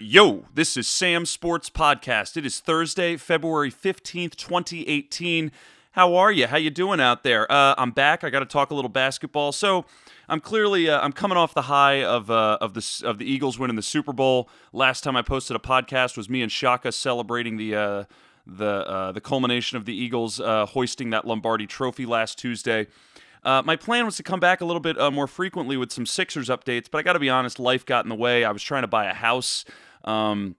Yo, this is Sam Sports Podcast. It is Thursday, February 15th, 2018. How are you? How you doing out there? Uh, I'm back. I got to talk a little basketball. So, I'm clearly uh, I'm coming off the high of uh, of the of the Eagles winning the Super Bowl. Last time I posted a podcast was me and Shaka celebrating the uh, the uh, the culmination of the Eagles uh, hoisting that Lombardi Trophy last Tuesday. Uh, my plan was to come back a little bit uh, more frequently with some Sixers updates, but I got to be honest, life got in the way. I was trying to buy a house. Um,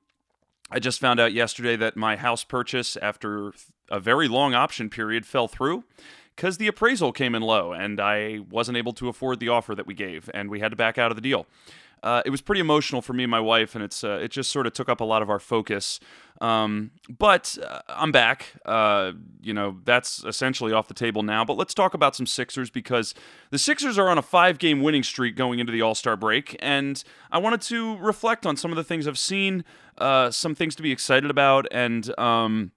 I just found out yesterday that my house purchase, after a very long option period, fell through because the appraisal came in low and I wasn't able to afford the offer that we gave, and we had to back out of the deal uh, it was pretty emotional for me and my wife, and it's uh, it just sort of took up a lot of our focus. Um, but uh, I'm back. Uh, you know that's essentially off the table now. But let's talk about some Sixers because the Sixers are on a five-game winning streak going into the All-Star break, and I wanted to reflect on some of the things I've seen, uh, some things to be excited about, and. Um,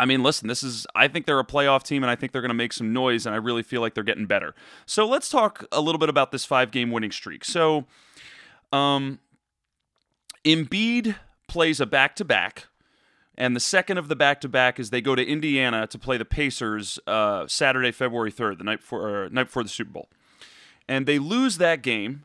I mean, listen, this is, I think they're a playoff team and I think they're going to make some noise and I really feel like they're getting better. So let's talk a little bit about this five game winning streak. So, um, Embiid plays a back to back, and the second of the back to back is they go to Indiana to play the Pacers uh, Saturday, February third, the night before night before the Super Bowl, and they lose that game.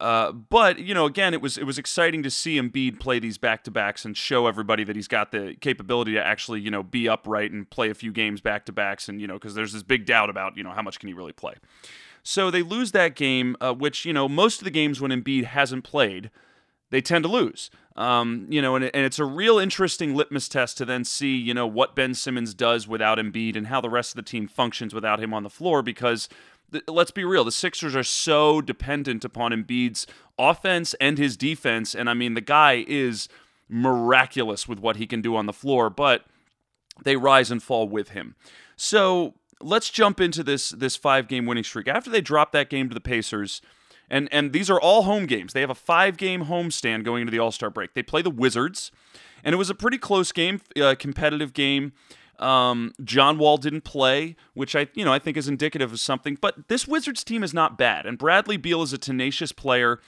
Uh, but you know, again, it was it was exciting to see Embiid play these back to backs and show everybody that he's got the capability to actually you know be upright and play a few games back to backs, and you know because there's this big doubt about you know how much can he really play. So they lose that game, uh, which, you know, most of the games when Embiid hasn't played, they tend to lose. Um, you know, and, and it's a real interesting litmus test to then see, you know, what Ben Simmons does without Embiid and how the rest of the team functions without him on the floor because let's be real, the Sixers are so dependent upon Embiid's offense and his defense. And I mean, the guy is miraculous with what he can do on the floor, but they rise and fall with him. So let's jump into this this five game winning streak. After they drop that game to the Pacers, and and these are all home games. They have a five game homestand going into the All Star break. They play the Wizards, and it was a pretty close game, uh, competitive game. Um, John Wall didn't play, which I you know I think is indicative of something. But this Wizards team is not bad, and Bradley Beal is a tenacious player.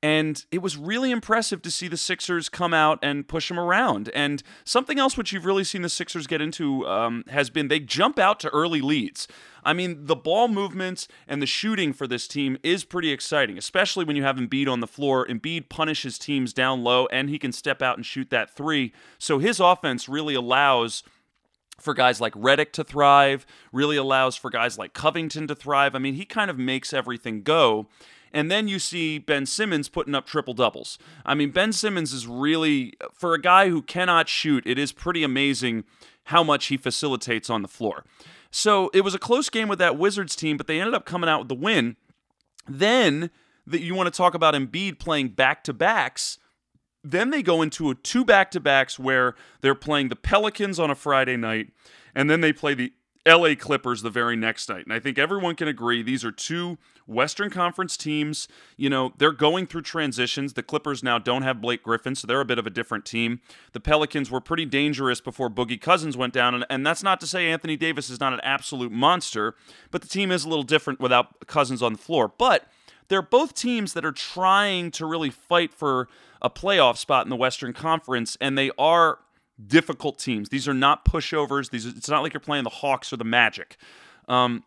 And it was really impressive to see the Sixers come out and push them around. And something else which you've really seen the Sixers get into um, has been they jump out to early leads. I mean, the ball movements and the shooting for this team is pretty exciting, especially when you have Embiid on the floor. Embiid punishes teams down low, and he can step out and shoot that three. So his offense really allows for guys like Redick to thrive, really allows for guys like Covington to thrive. I mean, he kind of makes everything go. And then you see Ben Simmons putting up triple doubles. I mean, Ben Simmons is really, for a guy who cannot shoot, it is pretty amazing how much he facilitates on the floor. So it was a close game with that Wizards team, but they ended up coming out with the win. Then that you want to talk about Embiid playing back to backs. Then they go into a two back to backs where they're playing the Pelicans on a Friday night, and then they play the LA Clippers the very next night. And I think everyone can agree these are two Western Conference teams. You know, they're going through transitions. The Clippers now don't have Blake Griffin, so they're a bit of a different team. The Pelicans were pretty dangerous before Boogie Cousins went down. And, and that's not to say Anthony Davis is not an absolute monster, but the team is a little different without Cousins on the floor. But they're both teams that are trying to really fight for a playoff spot in the Western Conference, and they are difficult teams. These are not pushovers. These it's not like you're playing the Hawks or the Magic. Um,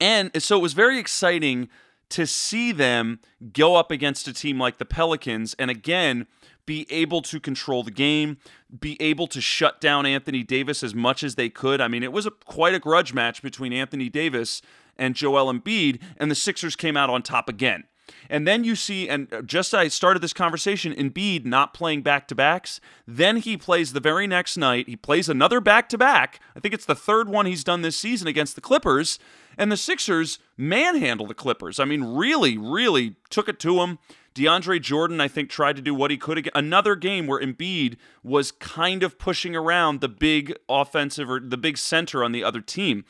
and so it was very exciting to see them go up against a team like the Pelicans and again be able to control the game, be able to shut down Anthony Davis as much as they could. I mean, it was a, quite a grudge match between Anthony Davis and Joel Embiid, and the Sixers came out on top again. And then you see, and just as I started this conversation, Embiid not playing back to backs. Then he plays the very next night. He plays another back to back. I think it's the third one he's done this season against the Clippers. And the Sixers manhandle the Clippers. I mean, really, really took it to them. DeAndre Jordan, I think, tried to do what he could. Again. Another game where Embiid was kind of pushing around the big offensive or the big center on the other team.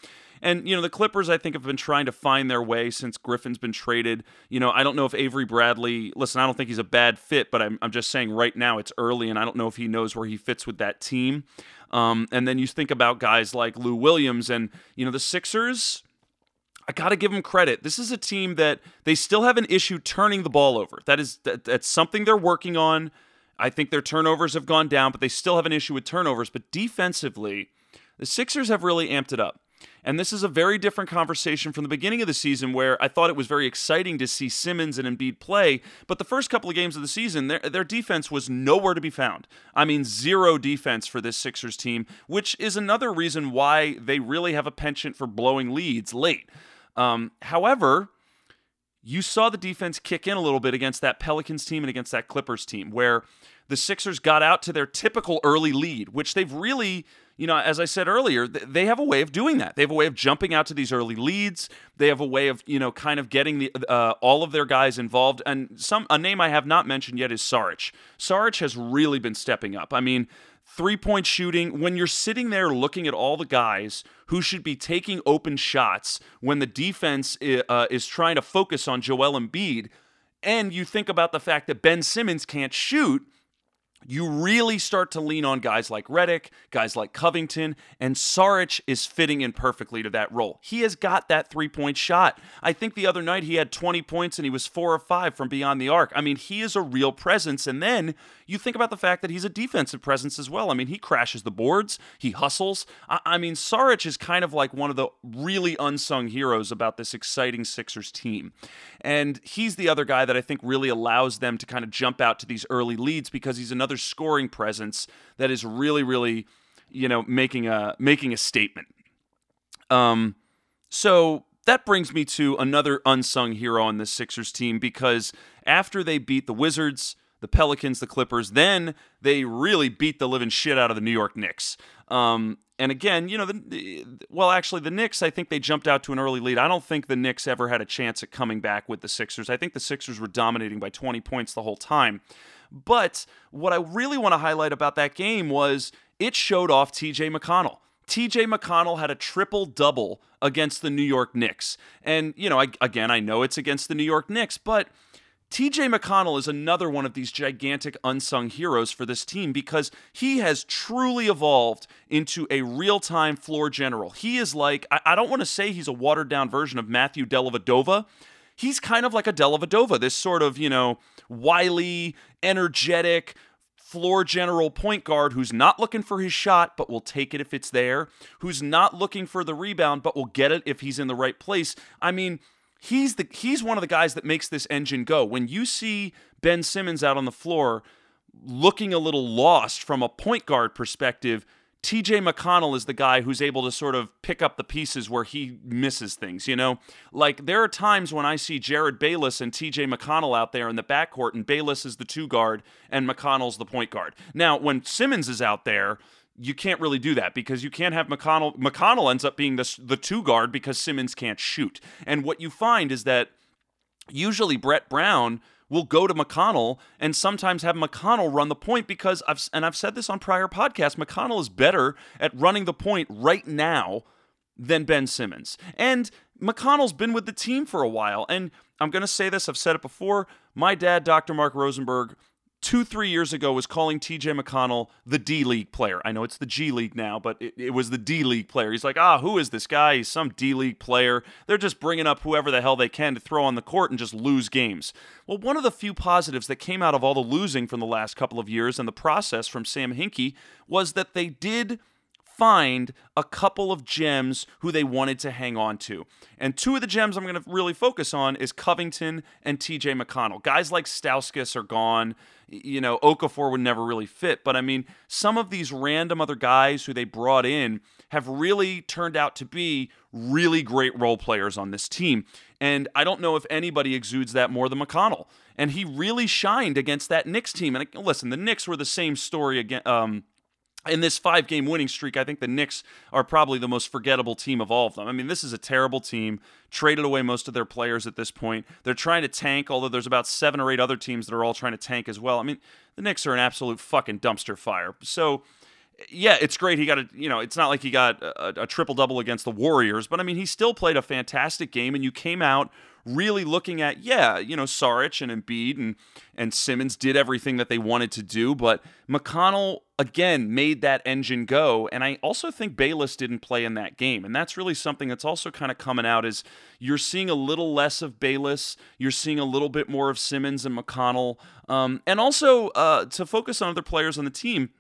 And, you know, the Clippers, I think, have been trying to find their way since Griffin's been traded. You know, I don't know if Avery Bradley, listen, I don't think he's a bad fit, but I'm, I'm just saying right now it's early and I don't know if he knows where he fits with that team. Um, and then you think about guys like Lou Williams and, you know, the Sixers. I got to give them credit. This is a team that they still have an issue turning the ball over. That is that, that's something they're working on. I think their turnovers have gone down, but they still have an issue with turnovers. But defensively, the Sixers have really amped it up. And this is a very different conversation from the beginning of the season where I thought it was very exciting to see Simmons and Embiid play. But the first couple of games of the season, their, their defense was nowhere to be found. I mean, zero defense for this Sixers team, which is another reason why they really have a penchant for blowing leads late. Um, however, you saw the defense kick in a little bit against that Pelicans team and against that Clippers team, where the Sixers got out to their typical early lead, which they've really, you know, as I said earlier, they have a way of doing that. They have a way of jumping out to these early leads. They have a way of, you know, kind of getting the uh, all of their guys involved. And some a name I have not mentioned yet is Saric. Saric has really been stepping up. I mean, three point shooting, when you're sitting there looking at all the guys who should be taking open shots when the defense uh, is trying to focus on Joel Embiid, and you think about the fact that Ben Simmons can't shoot you really start to lean on guys like Redick, guys like Covington, and Saric is fitting in perfectly to that role. He has got that three point shot. I think the other night he had 20 points and he was four or five from beyond the arc. I mean, he is a real presence. And then you think about the fact that he's a defensive presence as well. I mean, he crashes the boards, he hustles. I, I mean, Saric is kind of like one of the really unsung heroes about this exciting Sixers team. And he's the other guy that I think really allows them to kind of jump out to these early leads because he's another scoring presence that is really, really, you know, making a making a statement. Um, so that brings me to another unsung hero on the Sixers team because after they beat the Wizards, the Pelicans, the Clippers, then they really beat the living shit out of the New York Knicks. Um, and again, you know, the, well, actually, the Knicks, I think they jumped out to an early lead. I don't think the Knicks ever had a chance at coming back with the Sixers. I think the Sixers were dominating by 20 points the whole time. But what I really want to highlight about that game was it showed off TJ McConnell. TJ McConnell had a triple double against the New York Knicks. And, you know, I, again, I know it's against the New York Knicks, but TJ McConnell is another one of these gigantic unsung heroes for this team because he has truly evolved into a real time floor general. He is like, I, don't want to say he's a watered down version of Matthew Dellavedova. He's kind of like a Dellavedova, this sort of, you know, wily, energetic, floor general point guard who's not looking for his shot but will take it if it's there, who's not looking for the rebound but will get it if he's in the right place. I mean, he's the he's one of the guys that makes this engine go. When you see Ben Simmons out on the floor looking a little lost from a point guard perspective, TJ McConnell is the guy who's able to sort of pick up the pieces where he misses things, you know? Like there are times when I see Jerryd Bayless and TJ McConnell out there in the backcourt and Bayless is the two guard and McConnell's the point guard. Now, when Simmons is out there, you can't really do that because you can't have McConnell. McConnell ends up being the, the two guard because Simmons can't shoot. And what you find is that usually Brett Brown – will go to McConnell and sometimes have McConnell run the point because I've and I've said this on prior podcasts, McConnell is better at running the point right now than Ben Simmons. And McConnell's been with the team for a while and I'm going to say this, I've said it before. My dad, Dr. Mark Rosenberg, two, three years ago was calling TJ McConnell the D League player. I know it's the G League now, but it, it, was the D League player. He's like, ah, who is this guy? He's some D League player. They're just bringing up whoever the hell they can to throw on the court and just lose games. Well, one of the few positives that came out of all the losing from the last couple of years and the process from Sam Hinkie was that they did find a couple of gems who they wanted to hang on to. And two of the gems I'm going to really focus on is Covington and TJ McConnell. Guys like Stauskas are gone. You know, Okafor would never really fit. But I mean, some of these random other guys who they brought in have really turned out to be really great role players on this team. And I don't know if anybody exudes that more than McConnell. And he really shined against that Knicks team. And listen, the Knicks were the same story again. Um, in this five game winning streak, I think the Knicks are probably the most forgettable team of all of them. I mean, this is a terrible team, traded away most of their players at this point. They're trying to tank, although there's about seven or eight other teams that are all trying to tank as well. I mean, the Knicks are an absolute fucking dumpster fire. So, yeah, it's great. He got a, you know, it's not like he got a, a triple double against the Warriors, but I mean, he still played a fantastic game, and you came out really looking at, yeah, you know, Saric and Embiid and and Simmons did everything that they wanted to do, but McConnell again made that engine go and i also think bayless didn't play in that game and that's really something that's also kind of coming out is you're seeing a little less of bayless you're seeing a little bit more of simmons and mcconnell um, and also uh, to focus on other players on the team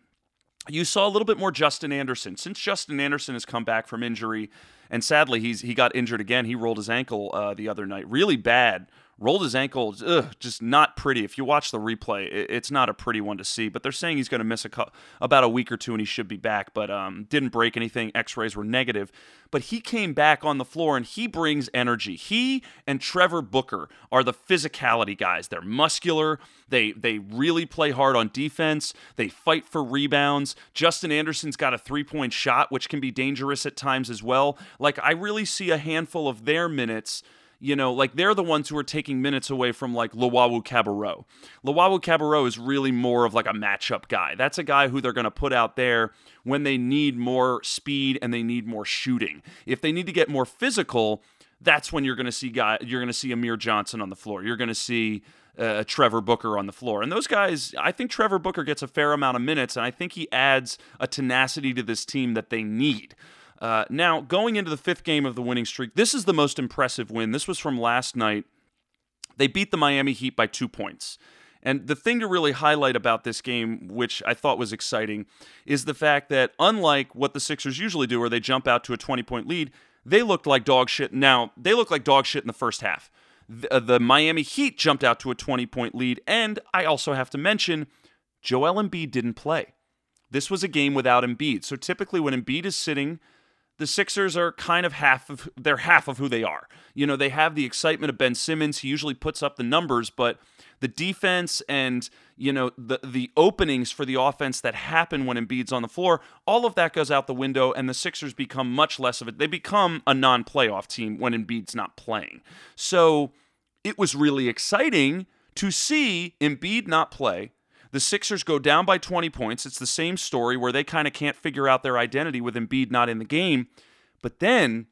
you saw a little bit more justin anderson. Since justin anderson has come back from injury and sadly he's he got injured again he rolled his ankle uh, the other night really bad rolled his ankle. Ugh, just not pretty. If you watch the replay, it's not a pretty one to see. But they're saying he's going to miss a cu- about a week or two and he should be back. But um, didn't break anything. X-rays were negative. But he came back on the floor and he brings energy. He and Trevor Booker are the physicality guys. They're muscular. They they really play hard on defense. They fight for rebounds. Justin Anderson's got a three-point shot, which can be dangerous at times as well. Like I really see a handful of their minutes you know, like they're the ones who are taking minutes away from like Luwawu-Cabarrot. Luwawu-Cabarrot is really more of like a matchup guy. That's a guy who they're going to put out there when they need more speed and they need more shooting. If they need to get more physical, that's when you're going to see guy you're going to see Amir Johnson on the floor. You're going to see uh, Trevor Booker on the floor. And those guys, I think Trevor Booker gets a fair amount of minutes and I think he adds a tenacity to this team that they need. Uh, now, going into the fifth game of the winning streak, this is the most impressive win. This was from last night. They beat the Miami Heat by two points. And the thing to really highlight about this game, which I thought was exciting, is the fact that unlike what the Sixers usually do, where they jump out to a 20 point lead, they looked like dog shit. Now, they looked like dog shit in the first half. The, uh, the Miami Heat jumped out to a 20 point lead. And I also have to mention, Joel Embiid didn't play. This was a game without Embiid. So typically, when Embiid is sitting the Sixers are kind of half of they're half of who they are. You know, they have the excitement of Ben Simmons. He usually puts up the numbers, but the defense and you know the the openings for the offense that happen when Embiid's on the floor, all of that goes out the window, and the Sixers become much less of it. They become a non-playoff team when Embiid's not playing. So it was really exciting to see Embiid not play the Sixers go down by 20 points. It's the same story where they kind of can't figure out their identity with Embiid not in the game. But then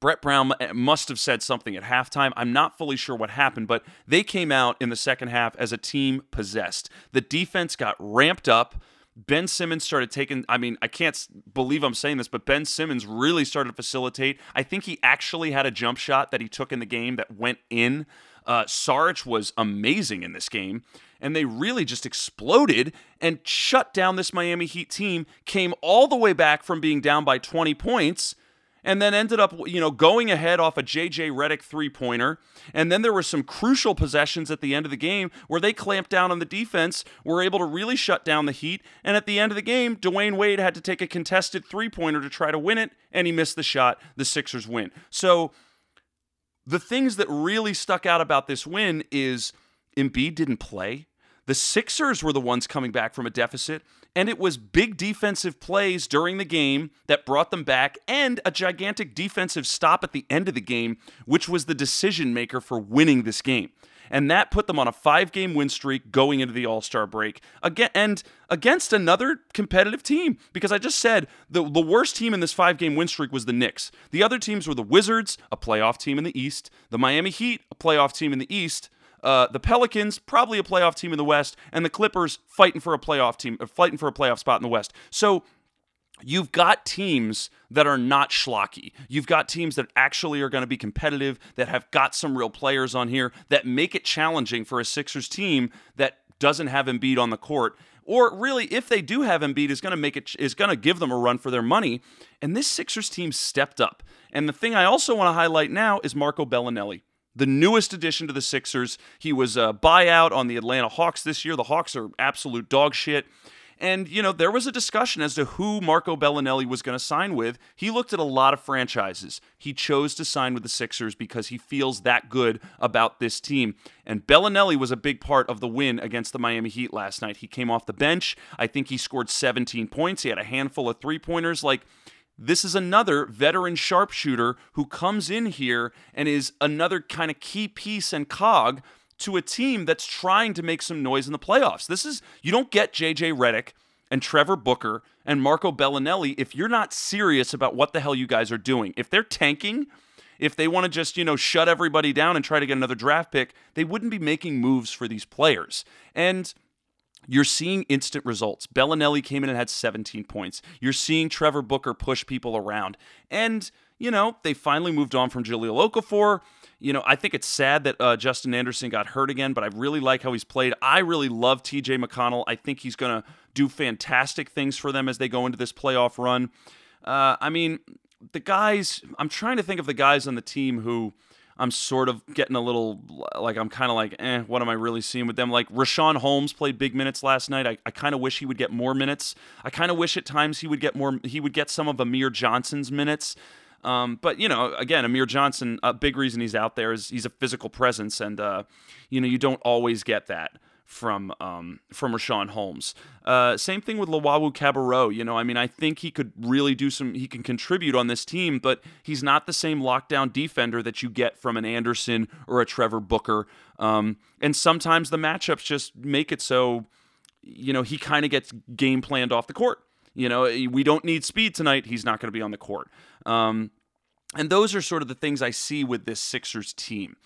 Brett Brown eh, must have said something at halftime. I'm not fully sure what happened, but they came out in the second half as a team possessed. The defense got ramped up. Ben Simmons started taking, I mean, I can't believe I'm saying this, but Ben Simmons really started to facilitate. I think he actually had a jump shot that he took in the game that went in. Uh, Saric was amazing in this game and they really just exploded and shut down this Miami Heat team, came all the way back from being down by 20 points and then ended up, you know, going ahead off a JJ Redick three-pointer. And then there were some crucial possessions at the end of the game where they clamped down on the defense, were able to really shut down the Heat. And at the end of the game, Dwyane Wade had to take a contested three-pointer to try to win it, and he missed the shot. The Sixers win. So the things that really stuck out about this win is Embiid didn't play. The Sixers were the ones coming back from a deficit, and it was big defensive plays during the game that brought them back, and a gigantic defensive stop at the end of the game, which was the decision maker for winning this game. And that put them on a five game win streak going into the All Star break again, and against another competitive team. Because I just said the, the worst team in this five game win streak was the Knicks. The other teams were the Wizards, a playoff team in the East, the Miami Heat, a playoff team in the East, uh, the Pelicans, probably a playoff team in the West, and the Clippers fighting for a playoff team, uh, fighting for a playoff spot in the West. So you've got teams that are not schlocky. You've got teams that actually are going to be competitive, that have got some real players on here, that make it challenging for a Sixers team that doesn't have Embiid on the court. Or really, if they do have Embiid, is going to make it is going to give them a run for their money. And this Sixers team stepped up. And the thing I also want to highlight now is Marco Belinelli the newest addition to the Sixers. He was a buyout on the Atlanta Hawks this year. The Hawks are absolute dog shit. And, you know, there was a discussion as to who Marco Belinelli was going to sign with. He looked at a lot of franchises. He chose to sign with the Sixers because he feels that good about this team. And Belinelli was a big part of the win against the Miami Heat last night. He came off the bench. I think he scored 17 points. He had a handful of three pointers. Like, this is another veteran sharpshooter who comes in here and is another kind of key piece and cog to a team that's trying to make some noise in the playoffs. This is you don't get JJ Redick and Trevor Booker and Marco Belinelli if you're not serious about what the hell you guys are doing. If they're tanking, if they want to just, you know, shut everybody down and try to get another draft pick, they wouldn't be making moves for these players. And you're seeing instant results. Belinelli came in and had 17 points. You're seeing Trevor Booker push people around. And, you know, they finally moved on from Jahlil Okafor. You know, I think it's sad that uh, Justin Anderson got hurt again, but I really like how he's played. I really love TJ McConnell. I think he's going to do fantastic things for them as they go into this playoff run. Uh, I mean, the guys, I'm trying to think of the guys on the team who I'm sort of getting a little like I'm kind of like, eh, what am I really seeing with them? Like Richaun Holmes played big minutes last night. I, I kind of wish he would get more minutes. I kind of wish at times he would get more. He would get some of Amir Johnson's minutes. Um, but you know, again, Amir Johnson, a big reason he's out there is he's a physical presence, and uh, you know you don't always get that from um, from Richaun Holmes. Uh, same thing with Luwawu-Cabarrot. You know, I mean, I think he could really do some. He can contribute on this team, but he's not the same lockdown defender that you get from an Anderson or a Trevor Booker. Um, and sometimes the matchups just make it so, you know, he kind of gets game planned off the court. You know, we don't need speed tonight. He's not going to be on the court. Um, and those are sort of the things I see with this Sixers team.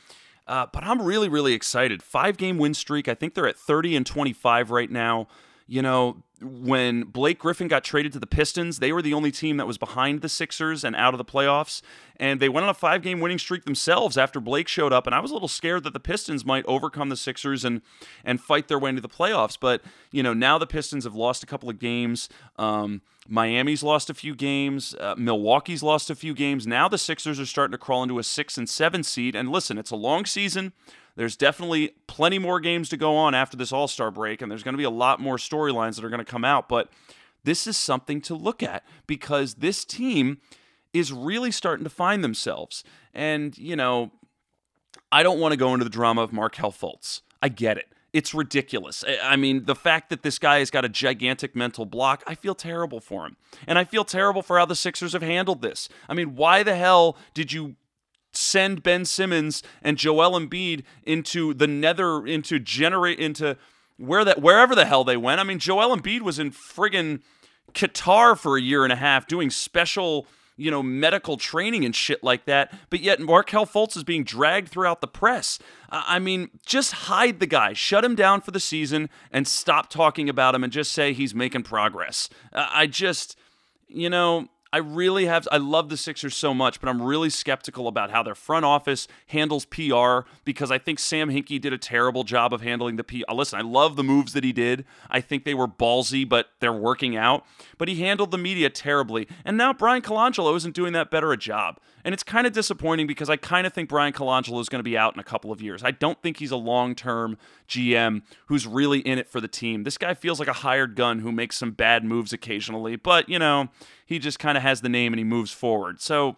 Uh, but I'm really, really excited. Five game win streak. I think they're at 30 and 25 right now. You know, when Blake Griffin got traded to the Pistons, they were the only team that was behind the Sixers and out of the playoffs. And they went on a five game winning streak themselves after Blake showed up. And I was a little scared that the Pistons might overcome the Sixers and, and fight their way into the playoffs. But, you know, now the Pistons have lost a couple of games. Um, Miami's lost a few games. Uh, Milwaukee's lost a few games. Now the Sixers are starting to crawl into a six and seven seed. And listen, it's a long season. There's definitely plenty more games to go on after this All Star break, and there's going to be a lot more storylines that are going to come out. But this is something to look at because this team is really starting to find themselves. And, you know, I don't want to go into the drama of Markelle Fultz. I get it. It's ridiculous. I mean, the fact that this guy has got a gigantic mental block, I feel terrible for him. And I feel terrible for how the Sixers have handled this. I mean, why the hell did you send Ben Simmons and Joel Embiid into the nether into generate into where that wherever the hell they went. I mean, Joel Embiid was in friggin' Qatar for a year and a half doing special, you know, medical training and shit like that. But yet Markelle Fultz is being dragged throughout the press. I mean, just hide the guy, shut him down for the season, and stop talking about him, and just say he's making progress. I just, you know, I really have. I love the Sixers so much, but I'm really skeptical about how their front office handles PR because I think Sam Hinkie did a terrible job of handling the PR. Uh, listen, I love the moves that he did. I think they were ballsy, but they're working out. But he handled the media terribly, and now Bryan Colangelo isn't doing that better a job. And it's kind of disappointing because I kind of think Bryan Colangelo is going to be out in a couple of years. I don't think he's a long term GM who's really in it for the team. This guy feels like a hired gun who makes some bad moves occasionally, but, you know, he just kind of has the name and he moves forward. So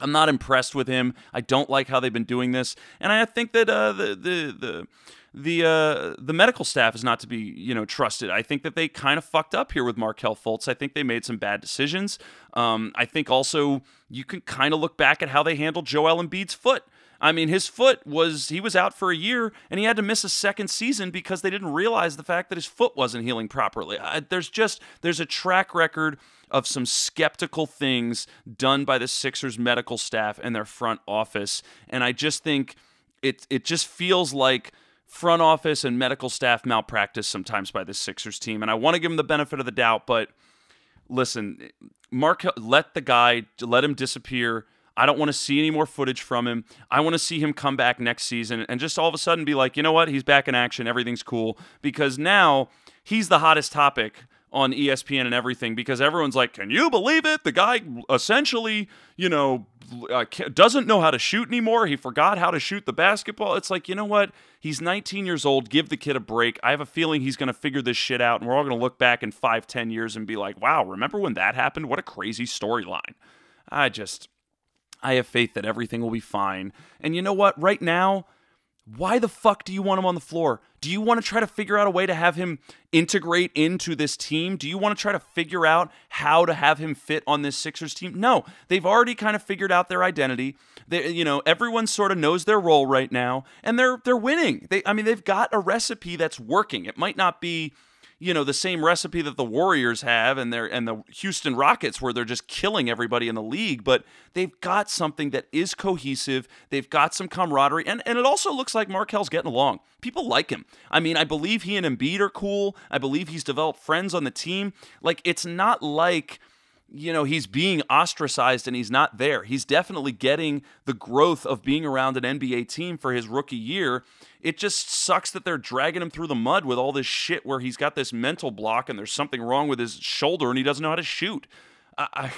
I'm not impressed with him. I don't like how they've been doing this. And I think that uh, the, the, the, the uh, the medical staff is not to be you know trusted. I think that they kind of fucked up here with Markelle Fultz. I think they made some bad decisions. Um, I think also you can kind of look back at how they handled Joel Embiid's foot. I mean, his foot was he was out for a year and he had to miss a second season because they didn't realize the fact that his foot wasn't healing properly. I, there's just there's a track record of some skeptical things done by the Sixers medical staff and their front office, and I just think it it just feels like front office and medical staff malpractice sometimes by the Sixers team. And I want to give him the benefit of the doubt, but listen, Mark, let the guy, let him disappear. I don't want to see any more footage from him. I want to see him come back next season and just all of a sudden be like, you know what? He's back in action. Everything's cool. Because now he's the hottest topic on ESPN and everything because everyone's like, "Can you believe it? The guy essentially, you know, doesn't know how to shoot anymore. He forgot how to shoot the basketball." It's like, you know what? He's 19 years old. Give the kid a break. I have a feeling he's going to figure this shit out, and we're all going to look back in five, ten years and be like, "Wow, remember when that happened? What a crazy storyline." I just, I have faith that everything will be fine. And you know what? Right now, why the fuck do you want him on the floor? Do you want to try to figure out a way to have him integrate into this team? Do you want to try to figure out how to have him fit on this Sixers team? No, they've already kind of figured out their identity. They, you know, everyone sort of knows their role right now, and they're they're winning. They, I mean, they've got a recipe that's working. It might not be you know, the same recipe that the Warriors have and they're and the Houston Rockets where they're just killing everybody in the league, but they've got something that is cohesive. They've got some camaraderie and and it also looks like Markelle's getting along. People like him. I mean, I believe he and Embiid are cool. I believe he's developed friends on the team. Like it's not like you know, he's being ostracized and he's not there. He's definitely getting the growth of being around an NBA team for his rookie year. It just sucks that they're dragging him through the mud with all this shit where he's got this mental block and there's something wrong with his shoulder and he doesn't know how to shoot. I, I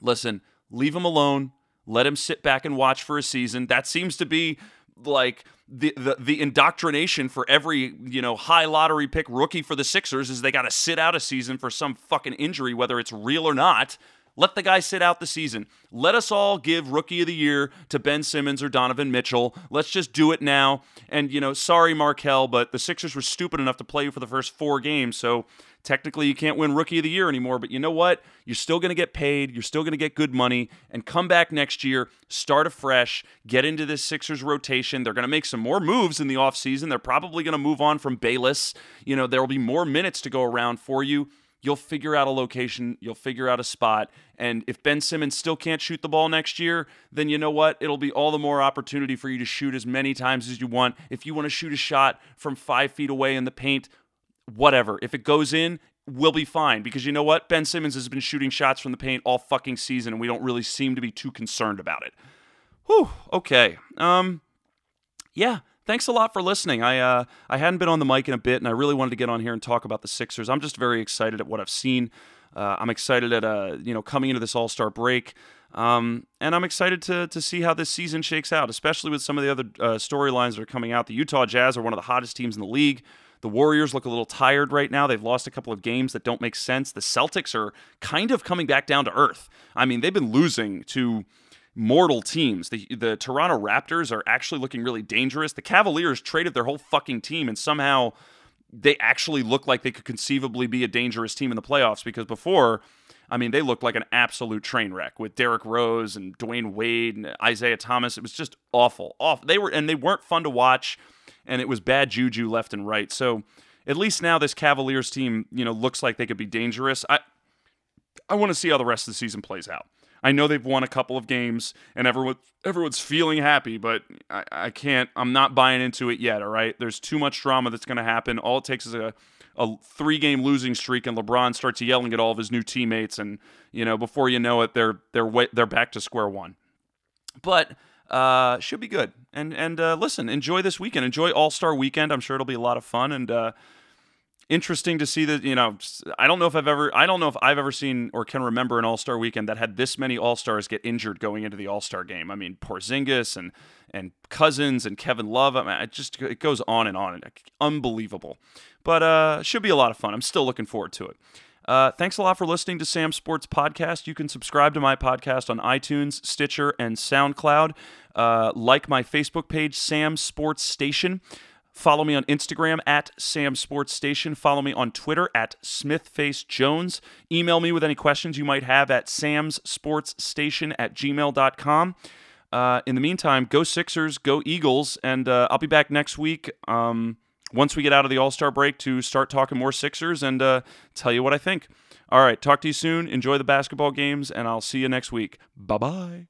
listen, leave him alone. Let him sit back and watch for a season. That seems to be like the, the the indoctrination for every you know high lottery pick rookie for the Sixers is they got to sit out a season for some fucking injury, whether it's real or not. Let the guy sit out the season. Let us all give rookie of the year to Ben Simmons or Donovan Mitchell. Let's just do it now. And, you know, sorry, Markelle, but the Sixers were stupid enough to play you for the first four games. So technically you can't win rookie of the year anymore. But you know what? You're still going to get paid. You're still going to get good money and come back next year, start afresh, get into this Sixers rotation. They're going to make some more moves in the offseason. They're probably going to move on from Bayless. You know, there will be more minutes to go around for you you'll figure out a location, you'll figure out a spot. And if Ben Simmons still can't shoot the ball next year, then you know what? It'll be all the more opportunity for you to shoot as many times as you want. If you want to shoot a shot from five feet away in the paint, whatever. If it goes in, we'll be fine because you know what? Ben Simmons has been shooting shots from the paint all fucking season, and we don't really seem to be too concerned about it. Whew. Okay. Um. Yeah thanks a lot for listening. I uh, I hadn't been on the mic in a bit, and I really wanted to get on here and talk about the Sixers. I'm just very excited at what I've seen. Uh, I'm excited at uh, you know coming into this All Star break, um, and I'm excited to to see how this season shakes out, especially with some of the other uh, storylines that are coming out. The Utah Jazz are one of the hottest teams in the league. The Warriors look a little tired right now. They've lost a couple of games that don't make sense. The Celtics are kind of coming back down to earth. I mean, they've been losing to mortal teams. The the Toronto Raptors are actually looking really dangerous. The Cavaliers traded their whole fucking team and somehow they actually look like they could conceivably be a dangerous team in the playoffs because before I mean, they looked like an absolute train wreck with Derrick Rose and Dwyane Wade and Isaiah Thomas. It was just awful. Off. They were and they weren't fun to watch, and it was bad juju left and right. So at least now this Cavaliers team, you know, looks like they could be dangerous. I I want to see how the rest of the season plays out. I know they've won a couple of games and everyone everyone's feeling happy, but I, I can't. I'm not buying into it yet. All right, there's too much drama that's going to happen. All it takes is a a three game losing streak and LeBron starts yelling at all of his new teammates and you know before you know it they're they're they're back to square one. But uh, should be good. And and uh, listen, enjoy this weekend. Enjoy All Star Weekend. I'm sure it'll be a lot of fun. And uh, interesting to see that you know i don't know if i've ever i don't know if i've ever seen or can remember an all-star weekend that had this many all-stars get injured going into the all-star game i mean porzingis and and cousins and kevin love i mean it just it goes on and on and unbelievable but uh should be a lot of fun i'm still looking forward to it uh, thanks a lot for listening to Sam Sports Podcast. You can subscribe to my podcast on iTunes, Stitcher, and SoundCloud. Uh, like my Facebook page, Sam Sports Station. Follow me on Instagram at Sam Sports Station. Follow me on Twitter at SmithFaceJones. Email me with any questions you might have at samsportsstation at gmail.com. Uh, in the meantime, go Sixers, go Eagles, and uh, I'll be back next week um, once we get out of the All Star break to start talking more Sixers and uh, tell you what I think. All right, talk to you soon. Enjoy the basketball games, and I'll see you next week. Bye bye.